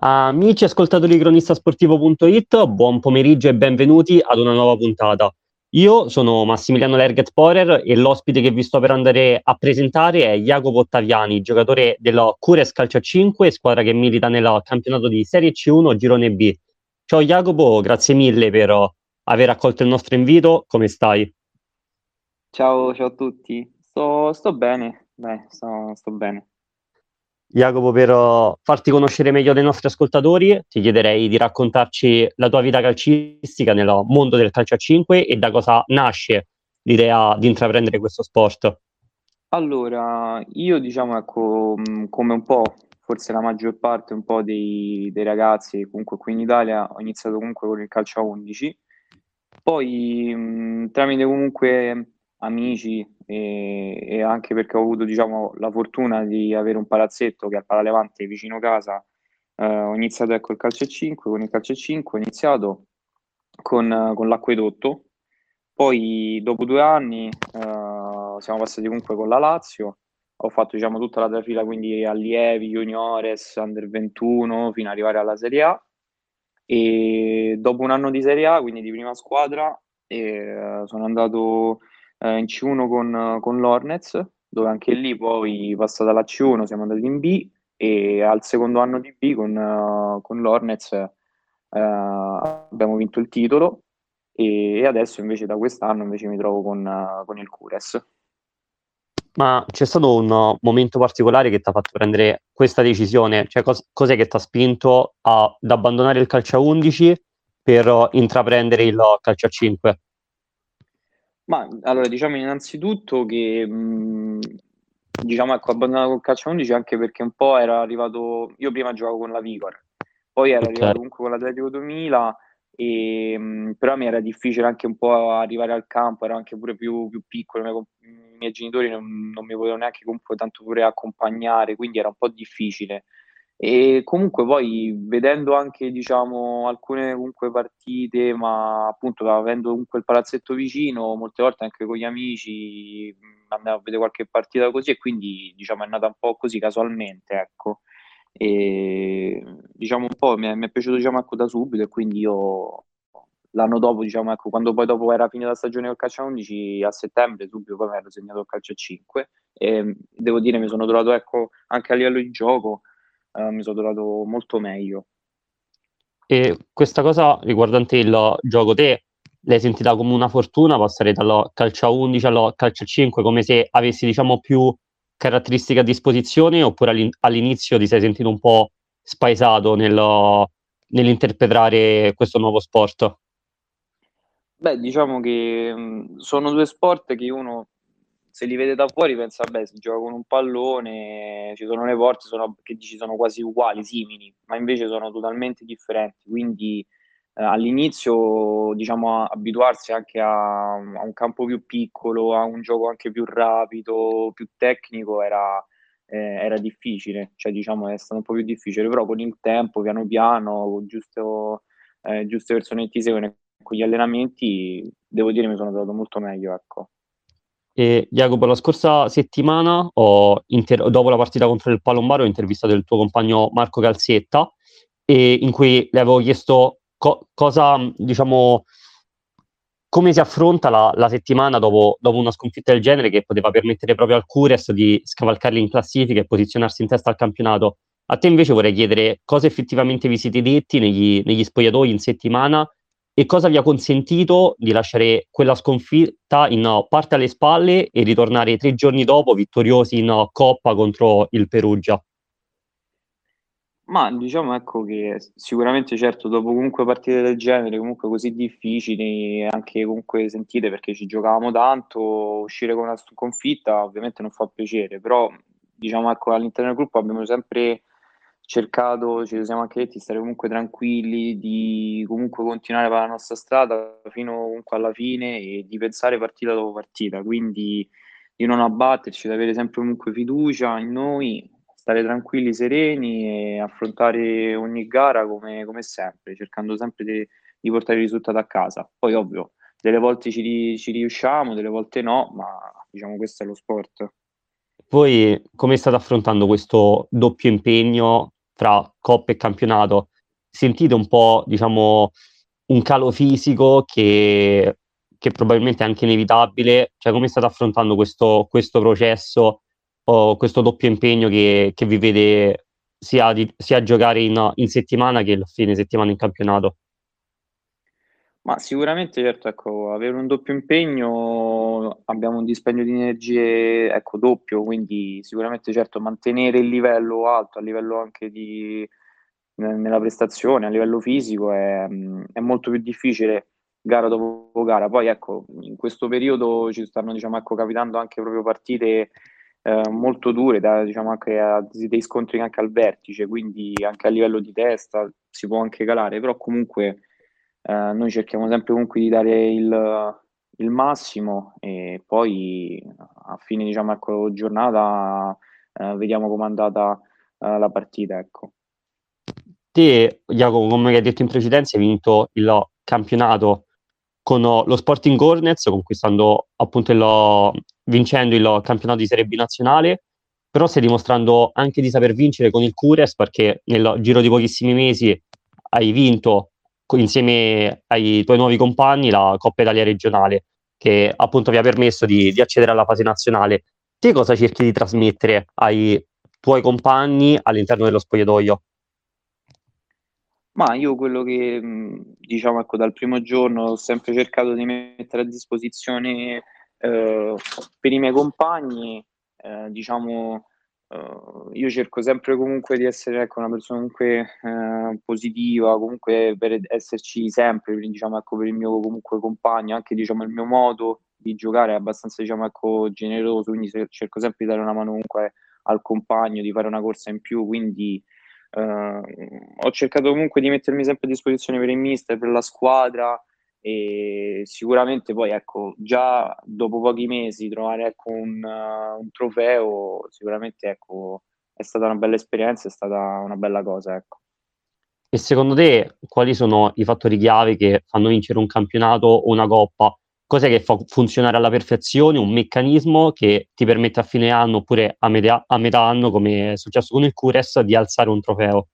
Amici ascoltatori di cronistasportivo.it, buon pomeriggio e benvenuti ad una nuova puntata. Io sono Massimiliano Lerget Porer e l'ospite che vi sto per andare a presentare è Jacopo Ottaviani, giocatore della Cures Calcio 5, squadra che milita nel campionato di Serie C1 Girone B. Ciao Jacopo, grazie mille per aver accolto il nostro invito, come stai? Ciao, ciao a tutti, sto, sto bene, Beh, sto, sto bene. Jacopo, per uh, farti conoscere meglio dei nostri ascoltatori, ti chiederei di raccontarci la tua vita calcistica nel mondo del calcio a 5 e da cosa nasce l'idea di intraprendere questo sport. Allora, io diciamo, ecco, come un po', forse la maggior parte un po' dei, dei ragazzi, comunque qui in Italia, ho iniziato comunque con il calcio a 11, poi mh, tramite comunque amici e, e, anche perché ho avuto diciamo, la fortuna di avere un palazzetto che è al Palalevante vicino casa. Eh, ho iniziato ecco, il calcio 5, con il calcio 5 ho iniziato con, con l'acquedotto, poi dopo due anni eh, siamo passati comunque con la Lazio, ho fatto diciamo, tutta la trafila quindi allievi, juniores, under 21 fino ad arrivare alla Serie A e dopo un anno di Serie A, quindi di prima squadra, eh, sono andato eh, in C1 con, con l'Hornets, dove anche lì poi passata la C1 siamo andati in B e al secondo anno di B con, uh, con l'Hornets uh, abbiamo vinto il titolo e, adesso invece da quest'anno invece mi trovo con, uh, con il Cures. Ma c'è stato un momento particolare che ti ha fatto prendere questa decisione? Cioè, cos- cos'è che ti ha spinto ad abbandonare il calcio a 11 per intraprendere il calcio a 5? Ma allora diciamo innanzitutto che mh, diciamo ecco, abbandonato il calcio 11 anche perché un po' era arrivato, io prima giocavo con la Vigor, poi ero okay. arrivato comunque con l'Atletico 2000 e mh, però mi era difficile anche un po' arrivare al campo, ero anche pure più, più piccolo, i miei, i miei genitori non, non mi potevano neanche comunque tanto pure accompagnare, quindi era un po' difficile. E comunque poi vedendo anche diciamo alcune comunque partite, ma appunto avendo comunque il palazzetto vicino, molte volte anche con gli amici andavo a vedere qualche partita così e quindi diciamo è nata un po' così casualmente, ecco. E diciamo un po' mi è, mi è piaciuto diciamo ecco da subito e quindi io l'anno dopo, diciamo ecco, quando poi dopo era finita la stagione col calcio 11 a settembre, subito poi mi ero segnato il calcio 5 e devo dire mi sono trovato ecco anche a livello di gioco eh, mi sono trovato molto meglio. E questa cosa riguardante il gioco, te l'hai sentita come una fortuna passare dal calcio a 11 al calcio a 5, come se avessi diciamo più caratteristiche a disposizione, oppure all'inizio ti sei sentito un po' spaesato nel, nell'interpretare questo nuovo sport? Beh, diciamo che sono due sport che uno se li vede da fuori pensa, beh, si gioca con un pallone, ci sono le porte sono, che ci sono quasi uguali, simili, ma invece sono totalmente differenti. Quindi eh, all'inizio, diciamo, abituarsi anche a, a, un campo più piccolo, a un gioco anche più rapido, più tecnico, era, eh, era difficile, cioè diciamo è stato un po' più difficile, però con il tempo, piano piano, con giusto, eh, giuste persone che ti seguono con gli allenamenti, devo dire mi sono trovato molto meglio, ecco. E Jacopo, la scorsa settimana, inter- dopo la partita contro il Palombaro, ho intervistato il tuo compagno Marco Calzetta, in cui le avevo chiesto co- cosa, diciamo, come si affronta la, la settimana dopo, dopo, una sconfitta del genere che poteva permettere proprio al Cures di scavalcarli in classifica e posizionarsi in testa al campionato. A te invece vorrei chiedere cosa effettivamente vi siete detti negli, negli spogliatoi in settimana e cosa vi ha consentito di lasciare quella sconfitta in parte alle spalle e ritornare tre giorni dopo vittoriosi in Coppa contro il Perugia? Ma diciamo ecco che sicuramente certo dopo comunque partite del genere comunque così difficili anche comunque sentite perché ci giocavamo tanto uscire con una sconfitta ovviamente non fa piacere però diciamo ecco all'interno del gruppo abbiamo sempre cercato, ci siamo anche detti, stare comunque tranquilli, di comunque continuare per la nostra strada fino comunque alla fine e di pensare partita dopo partita, quindi di non abbatterci, di avere sempre comunque fiducia in noi, stare tranquilli, sereni e affrontare ogni gara come, come sempre, cercando sempre di, di, portare il risultato a casa. Poi ovvio, delle volte ci, ci riusciamo, delle volte no, ma diciamo questo è lo sport. Voi come state affrontando questo doppio impegno tra Coppa e campionato, sentite un po', diciamo, un calo fisico che, che probabilmente è anche inevitabile? Cioè, come state affrontando questo, questo processo o questo doppio impegno che, che vi vede sia, di, sia giocare in, in settimana che il fine settimana in campionato? Ma sicuramente, certo, ecco, avere un doppio impegno, abbiamo un dispendio di energie, ecco, doppio, quindi sicuramente, certo, mantenere il livello alto, a livello anche di, nella prestazione, a livello fisico, è, è molto più difficile gara dopo gara. Poi, ecco, in questo periodo ci stanno, diciamo, ecco, capitando anche proprio partite eh, molto dure, da, diciamo, anche a, dei scontri anche al vertice, quindi anche a livello di testa si può anche calare, però comunque eh, noi cerchiamo sempre comunque di dare il, il, massimo e poi a fine diciamo, ecco, giornata eh, vediamo com'è andata eh, la partita. Ecco. Te, Jacopo, come hai detto in precedenza, hai vinto il campionato con lo Sporting Hornets, conquistando appunto il, vincendo il campionato di Serie B nazionale, però stai dimostrando anche di saper vincere con il Cures perché nel giro di pochissimi mesi hai vinto insieme ai tuoi nuovi compagni la Coppa Italia regionale, che appunto vi ha permesso di, di accedere alla fase nazionale. Te cosa cerchi di trasmettere ai tuoi compagni all'interno dello spogliatoio? Ma io quello che diciamo ecco dal primo giorno ho sempre cercato di mettere a disposizione eh, per i miei compagni, eh, diciamo Uh, io cerco sempre comunque di essere ecco, una persona comunque uh, positiva, comunque per esserci sempre, diciamo, ecco, per il mio comunque compagno, anche diciamo, il mio modo di giocare è abbastanza diciamo, ecco, generoso, quindi cerco sempre di dare una mano comunque al compagno, di fare una corsa in più, quindi uh, ho cercato comunque di mettermi sempre a disposizione per il mister, per la squadra, e sicuramente poi ecco già dopo pochi mesi trovare ecco, un, uh, un, trofeo sicuramente ecco, è stata una bella esperienza, è stata una bella cosa ecco. E secondo te quali sono i fattori chiave che fanno vincere un campionato o una coppa? Cos'è che fa funzionare alla perfezione? Un meccanismo che ti permette a fine anno oppure a metà, a metà anno, come è successo con il Cures, di alzare un trofeo?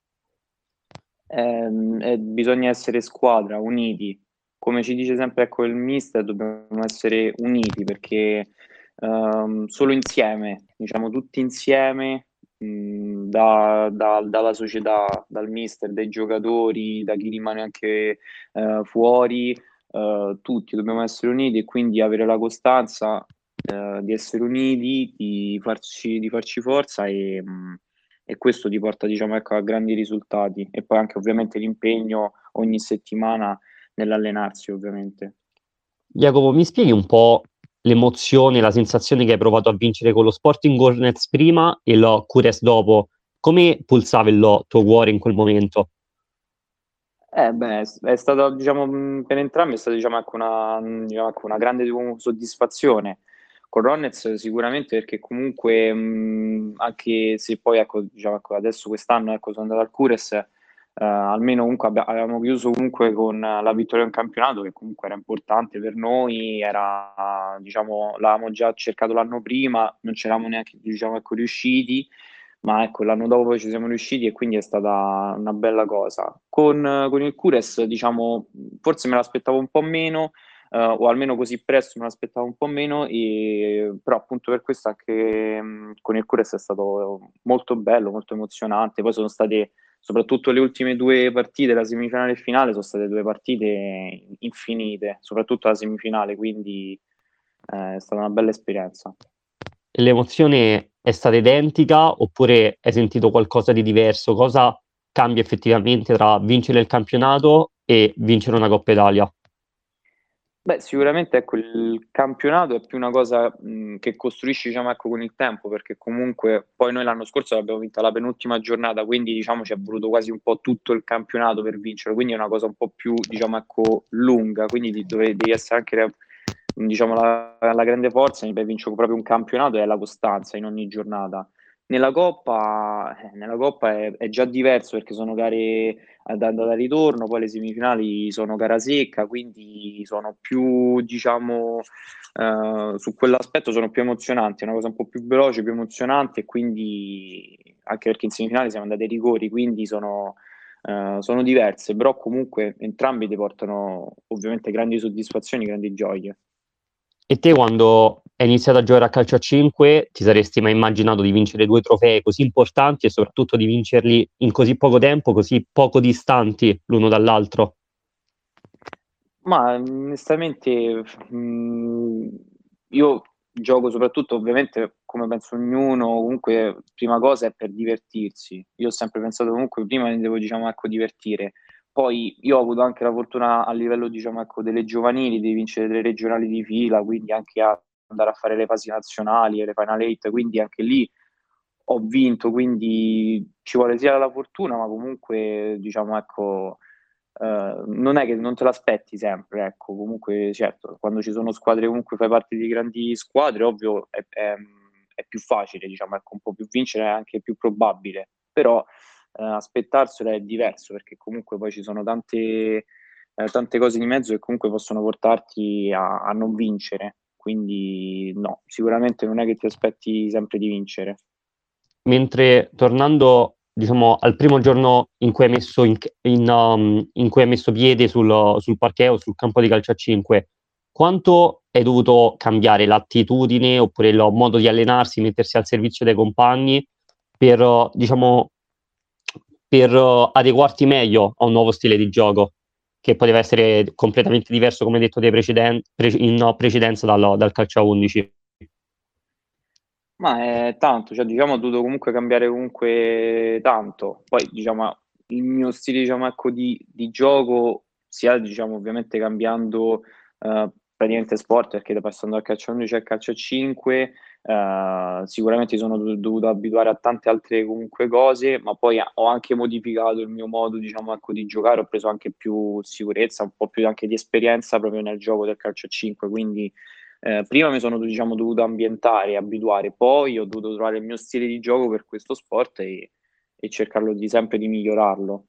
Eh, eh, bisogna essere squadra, uniti, come ci dice sempre ecco, il mister, dobbiamo essere uniti perché um, solo insieme, diciamo tutti insieme, mh, da, da, dalla società, dal mister, dai giocatori, da chi rimane anche uh, fuori, uh, tutti dobbiamo essere uniti e quindi avere la costanza uh, di essere uniti, di farci, di farci forza e, mh, e questo ti porta diciamo, ecco, a grandi risultati. E poi anche ovviamente l'impegno ogni settimana nell'allenarsi ovviamente. Jacopo, mi spieghi un po' l'emozione, la sensazione che hai provato a vincere con lo Sporting Hornets prima e lo Cures dopo? Come pulsava il tuo cuore in quel momento? Eh beh, è stata, diciamo, per entrambi è stata diciamo, ecco una, diciamo, ecco una grande soddisfazione. Con Ronez sicuramente perché comunque mh, anche se poi ecco, diciamo, ecco, adesso quest'anno ecco, sono andato al Cures, eh, almeno comunque abbi- avevamo chiuso comunque con la vittoria in campionato che comunque era importante per noi, era, diciamo, l'avevamo già cercato l'anno prima, non c'eravamo neanche diciamo, ecco, riusciti, ma ecco, l'anno dopo ci siamo riusciti e quindi è stata una bella cosa. Con, con il Cures, diciamo, forse me l'aspettavo un po' meno, uh, o almeno così presto me l'aspettavo un po' meno, e, però appunto per questo anche mh, con il Cures è stato molto bello, molto emozionante, poi sono state soprattutto le ultime due partite, la semifinale e finale, sono state due partite infinite, soprattutto la semifinale, quindi eh, è stata una bella esperienza. L'emozione è stata identica oppure hai sentito qualcosa di diverso? Cosa cambia effettivamente tra vincere il campionato e vincere una Coppa Italia? Beh, sicuramente ecco, il campionato è più una cosa mh, che costruisci diciamo, ecco, con il tempo, perché comunque poi noi l'anno scorso l'abbiamo vinta la penultima giornata, quindi diciamo ci è voluto quasi un po' tutto il campionato per vincere, quindi è una cosa un po' più diciamo, ecco, lunga, quindi dove devi essere anche diciamo, la, la grande forza per vincere proprio un campionato è la costanza in ogni giornata. Nella Coppa, eh, nella Coppa è, è, già diverso perché sono gare andata da ritorno, poi le semifinali sono gara secca, quindi sono più, diciamo, eh, su quell'aspetto sono più emozionanti, è una cosa un po' più veloce, più emozionante e quindi anche perché in semifinale siamo andati ai rigori, quindi sono, uh, sono diverse, però comunque entrambi ti portano ovviamente grandi soddisfazioni, grandi gioie. E te quando hai iniziato a giocare a calcio a 5 ti saresti mai immaginato di vincere due trofei così importanti e soprattutto di vincerli in così poco tempo, così poco distanti l'uno dall'altro? Ma onestamente mh, mm, io gioco soprattutto ovviamente come penso ognuno, comunque prima cosa è per divertirsi. Io ho sempre pensato comunque prima mi devo diciamo ecco divertire. Poi io ho avuto anche la fortuna a livello diciamo ecco delle giovanili di vincere delle regionali di fila, quindi anche a andare a fare le fasi nazionali e le final eight, quindi anche lì ho vinto, quindi ci vuole sia la fortuna, ma comunque diciamo ecco Uh, non è che non te l'aspetti sempre, ecco, comunque certo, quando ci sono squadre comunque fai parte di grandi squadre, ovvio è, è, è più facile, diciamo, ecco, un po' più vincere è anche più probabile, però uh, aspettarselo è diverso perché comunque poi ci sono tante, uh, tante cose di mezzo che comunque possono portarti a, a non vincere, quindi no, sicuramente non è che ti aspetti sempre di vincere. Mentre tornando diciamo, al primo giorno in cui hai messo, in, in, um, in cui hai messo piede sul, sul parquet sul campo di calcio a 5, quanto hai dovuto cambiare l'attitudine oppure il modo di allenarsi, mettersi al servizio dei compagni per, diciamo, per adeguarti meglio a un nuovo stile di gioco che poteva essere completamente diverso, come detto preceden- pre- in precedenza dal, dal calcio a 11? Ma è tanto, cioè diciamo ho dovuto comunque cambiare comunque tanto. Poi diciamo il mio stile diciamo, ecco, di, di gioco sia diciamo ovviamente cambiando uh, praticamente sport perché passando dal calcio a 11 al calcio a 5 uh, eh, sicuramente sono dovuto abituare a tante altre comunque cose ma poi ho anche modificato il mio modo diciamo ecco, di giocare ho preso anche più sicurezza un po' più anche di esperienza proprio nel gioco del calcio a 5 quindi eh, prima mi sono diciamo, dovuto ambientare, abituare, poi ho dovuto trovare il mio stile di gioco per questo sport e, e cercarlo di sempre di migliorarlo.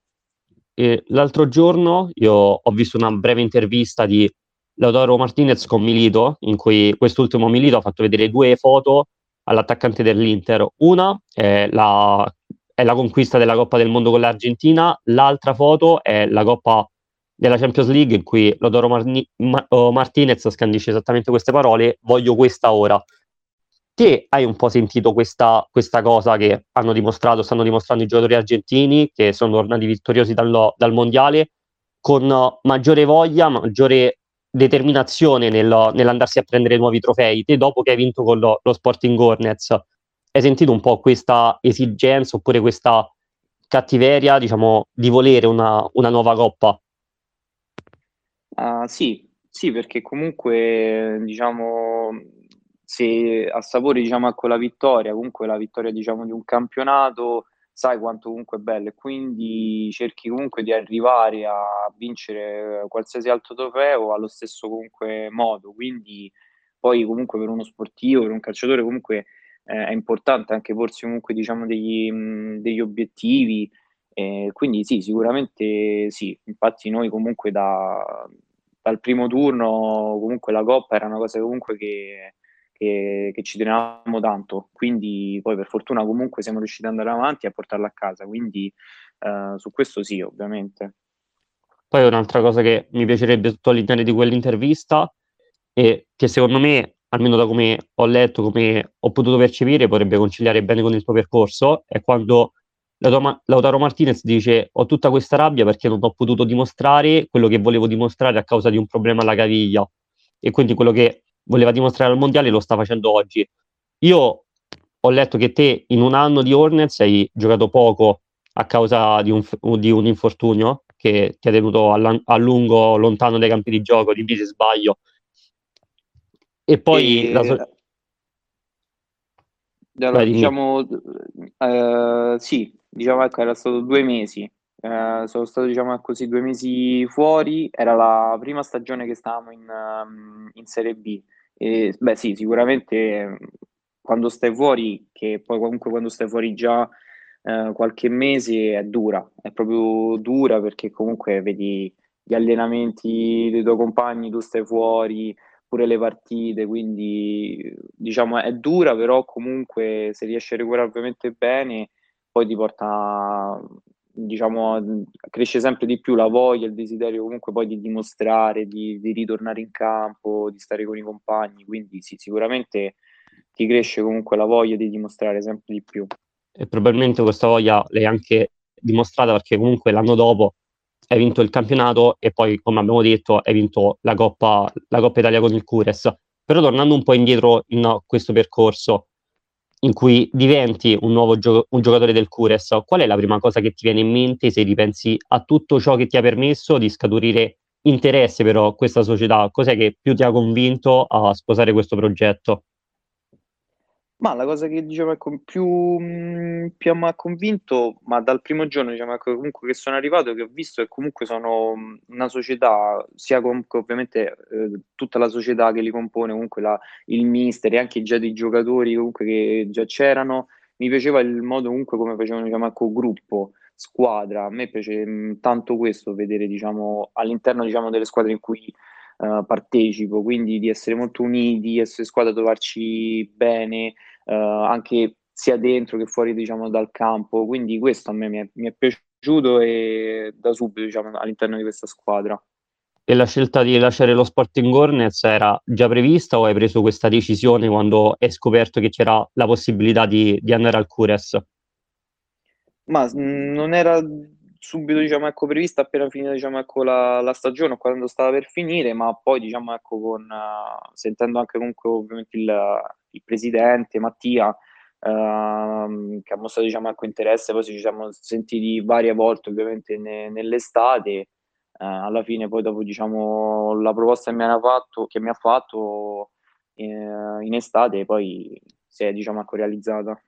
E l'altro giorno io ho visto una breve intervista di Lautaro Martinez con Milito, in cui quest'ultimo Milito ha fatto vedere due foto all'attaccante dell'Inter. Una è la, è la conquista della Coppa del Mondo con l'Argentina, l'altra foto è la Coppa della Champions League in cui Lodoro Marni- Ma- oh, Martinez scandisce esattamente queste parole, voglio questa ora. Te hai un po' sentito questa, questa, cosa che hanno dimostrato, stanno dimostrando i giocatori argentini che sono tornati vittoriosi dal, dal mondiale con maggiore voglia, maggiore determinazione nel, nell'andarsi a prendere nuovi trofei. Te dopo che hai vinto con lo, lo Sporting Hornets, hai sentito un po' questa esigenza oppure questa cattiveria, diciamo, di volere una, una nuova coppa? Uh, sì, sì, perché comunque diciamo se assapori diciamo ecco la vittoria, comunque la vittoria diciamo di un campionato, sai quanto comunque è bello e quindi cerchi comunque di arrivare a vincere qualsiasi altro trofeo allo stesso comunque modo, quindi poi comunque per uno sportivo, per un calciatore comunque eh, è importante anche porsi comunque diciamo degli, mh, degli obiettivi. Eh, quindi sì, sicuramente sì, infatti noi comunque da, dal primo turno comunque la Coppa era una cosa comunque che, che, che, ci tenevamo tanto, quindi poi per fortuna comunque siamo riusciti ad andare avanti e a portarla a casa, quindi eh, su questo sì, ovviamente. Poi un'altra cosa che mi piacerebbe sottolineare di quell'intervista e che secondo me, almeno da come ho letto, come ho potuto percepire, potrebbe conciliare bene con il tuo percorso, è quando Lautaro Martinez dice ho tutta questa rabbia perché non ho potuto dimostrare quello che volevo dimostrare a causa di un problema alla caviglia. E quindi quello che voleva dimostrare al mondiale lo sta facendo oggi. Io ho letto che te in un anno di Hornets hai giocato poco a causa di un, di un infortunio che ti ha tenuto a, a, lungo lontano dai campi di gioco, dimmi se sbaglio. E poi... E... La so- allora, diciamo, eh, sì, diciamo ecco, era stato due mesi, eh, sono stato diciamo così due mesi fuori, era la prima stagione che stavamo in, um, in Serie B. E, beh sì, sicuramente quando stai fuori, che poi comunque quando stai fuori già eh, qualche mese è dura, è proprio dura perché comunque vedi gli allenamenti dei tuoi compagni, tu stai fuori, pure le partite, quindi diciamo è dura, però comunque se riesci a recuperare ovviamente bene poi ti porta, diciamo, cresce sempre di più la voglia, il desiderio comunque poi di dimostrare, di, di ritornare in campo, di stare con i compagni, quindi sì, sicuramente ti cresce comunque la voglia di dimostrare sempre di più. E probabilmente questa voglia l'hai anche dimostrata perché comunque l'anno dopo hai vinto il campionato e poi, come abbiamo detto, hai vinto la Coppa, la Coppa Italia con il Cures. Però tornando un po' indietro in questo percorso in cui diventi un nuovo gio- un giocatore del Cures, qual è la prima cosa che ti viene in mente se ripensi a tutto ciò che ti ha permesso di scaturire interesse per questa società? Cos'è che più ti ha convinto a sposare questo progetto? Ma la cosa che diciamo ecco, più, mh, più mi ha convinto, ma dal primo giorno diciamo, ecco, comunque che sono arrivato, che ho visto che comunque sono una società, sia comunque ovviamente eh, tutta la società che li compone, comunque la, il mister e anche già dei giocatori comunque che già c'erano, mi piaceva il modo comunque come facevano diciamo, ecco, gruppo, squadra, a me piace mh, tanto questo, vedere diciamo, all'interno diciamo, delle squadre in cui uh, partecipo, quindi di essere molto uniti, essere squadra, trovarci bene, uh, anche sia dentro che fuori diciamo, dal campo, quindi questo a me mi è, mi è piaciuto e da subito diciamo, all'interno di questa squadra. E la scelta di lasciare lo Sporting Hornets era già prevista o hai preso questa decisione quando hai scoperto che c'era la possibilità di, di andare al Cures? Ma non era subito diciamo, ecco, prevista appena finita diciamo, ecco, la, la, stagione quando stava per finire, ma poi diciamo, ecco, con, uh, sentendo anche comunque ovviamente il, il presidente Mattia uh, che ha mostrato diciamo, ecco, interesse, poi ci siamo sentiti varie volte ovviamente ne, nell'estate, uh, alla fine poi dopo diciamo, la proposta che mi, fatto, che mi ha fatto eh, in estate poi si è diciamo, ecco, realizzata.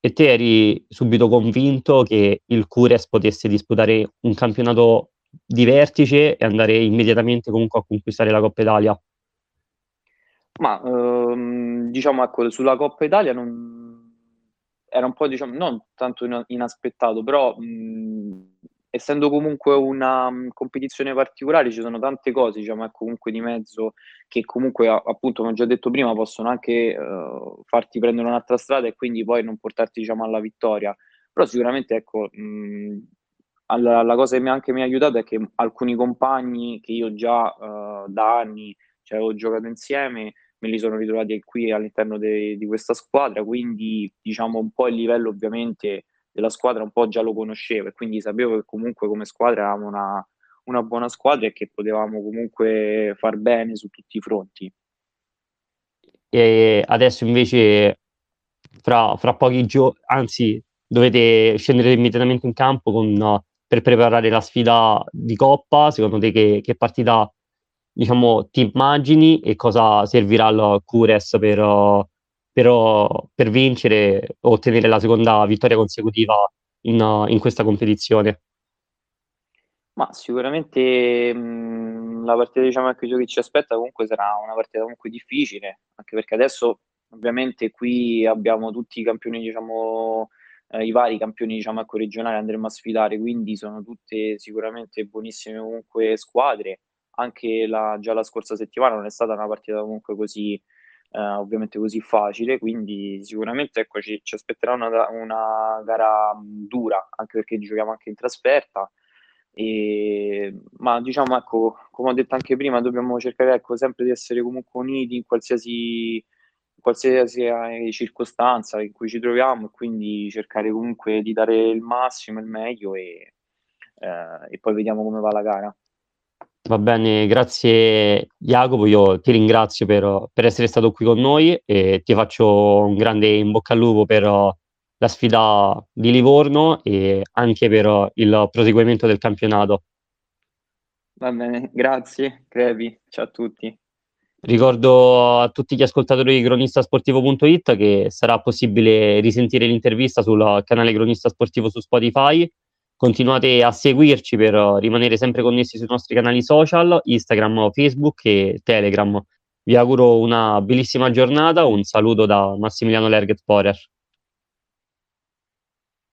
E te eri subito convinto che il Cures potesse disputare un campionato di vertice e andare immediatamente comunque a conquistare la Coppa Italia? Ma ehm, diciamo ecco, sulla Coppa Italia non... era un po' diciamo non tanto inaspettato, però mh, essendo comunque una um, competizione particolare, ci sono tante cose, diciamo, ecco, comunque di mezzo che comunque, appunto, come ho già detto prima, possono anche uh, farti prendere un'altra strada e quindi poi non portarti, diciamo, alla vittoria. Però sicuramente, ecco, mh, alla, la cosa che mi, anche mi ha aiutato è che alcuni compagni che io già uh, da anni cioè, ho giocato insieme, me li sono ritrovati qui all'interno de, di questa squadra, quindi diciamo un po' il livello ovviamente della squadra un po' già lo conoscevo e quindi sapevo che comunque come squadra eravamo una, una buona squadra e che potevamo comunque far bene su tutti i fronti. E adesso invece fra, fra pochi giorni, anzi dovete scendere immediatamente in campo con, per preparare la sfida di Coppa, secondo te che, che partita diciamo, ti immagini e cosa servirà al Cures per, però per vincere o ottenere la seconda vittoria consecutiva in, in questa competizione? Ma sicuramente mh, la partita diciamo, che ci aspetta comunque sarà una partita comunque difficile, anche perché adesso ovviamente qui abbiamo tutti i campioni, diciamo, eh, i vari campioni diciamo, ecco, regionali andremo a sfidare, quindi sono tutte sicuramente buonissime comunque squadre. Anche la, già la scorsa settimana non è stata una partita comunque così eh, ovviamente così facile, quindi sicuramente ecco, ci, ci aspetterà una, una, gara dura, anche perché giochiamo anche in trasferta. E, ma diciamo, ecco, come ho detto anche prima, dobbiamo cercare ecco, sempre di essere comunque uniti in qualsiasi, in qualsiasi eh, circostanza in cui ci troviamo e quindi cercare comunque di dare il massimo, il meglio e, eh, e poi vediamo come va la gara. Va bene, grazie Jacopo, io ti ringrazio per, per, essere stato qui con noi e ti faccio un grande in bocca al lupo per la sfida di Livorno e anche per il proseguimento del campionato. Va bene, grazie, Crevi, ciao a tutti. Ricordo a tutti gli ascoltatori di cronistasportivo.it che sarà possibile risentire l'intervista sul canale Cronista Sportivo su Spotify Continuate a seguirci per rimanere sempre connessi sui nostri canali social, Instagram, Facebook e Telegram. Vi auguro una bellissima giornata, un saluto da Massimiliano Lerget Porer.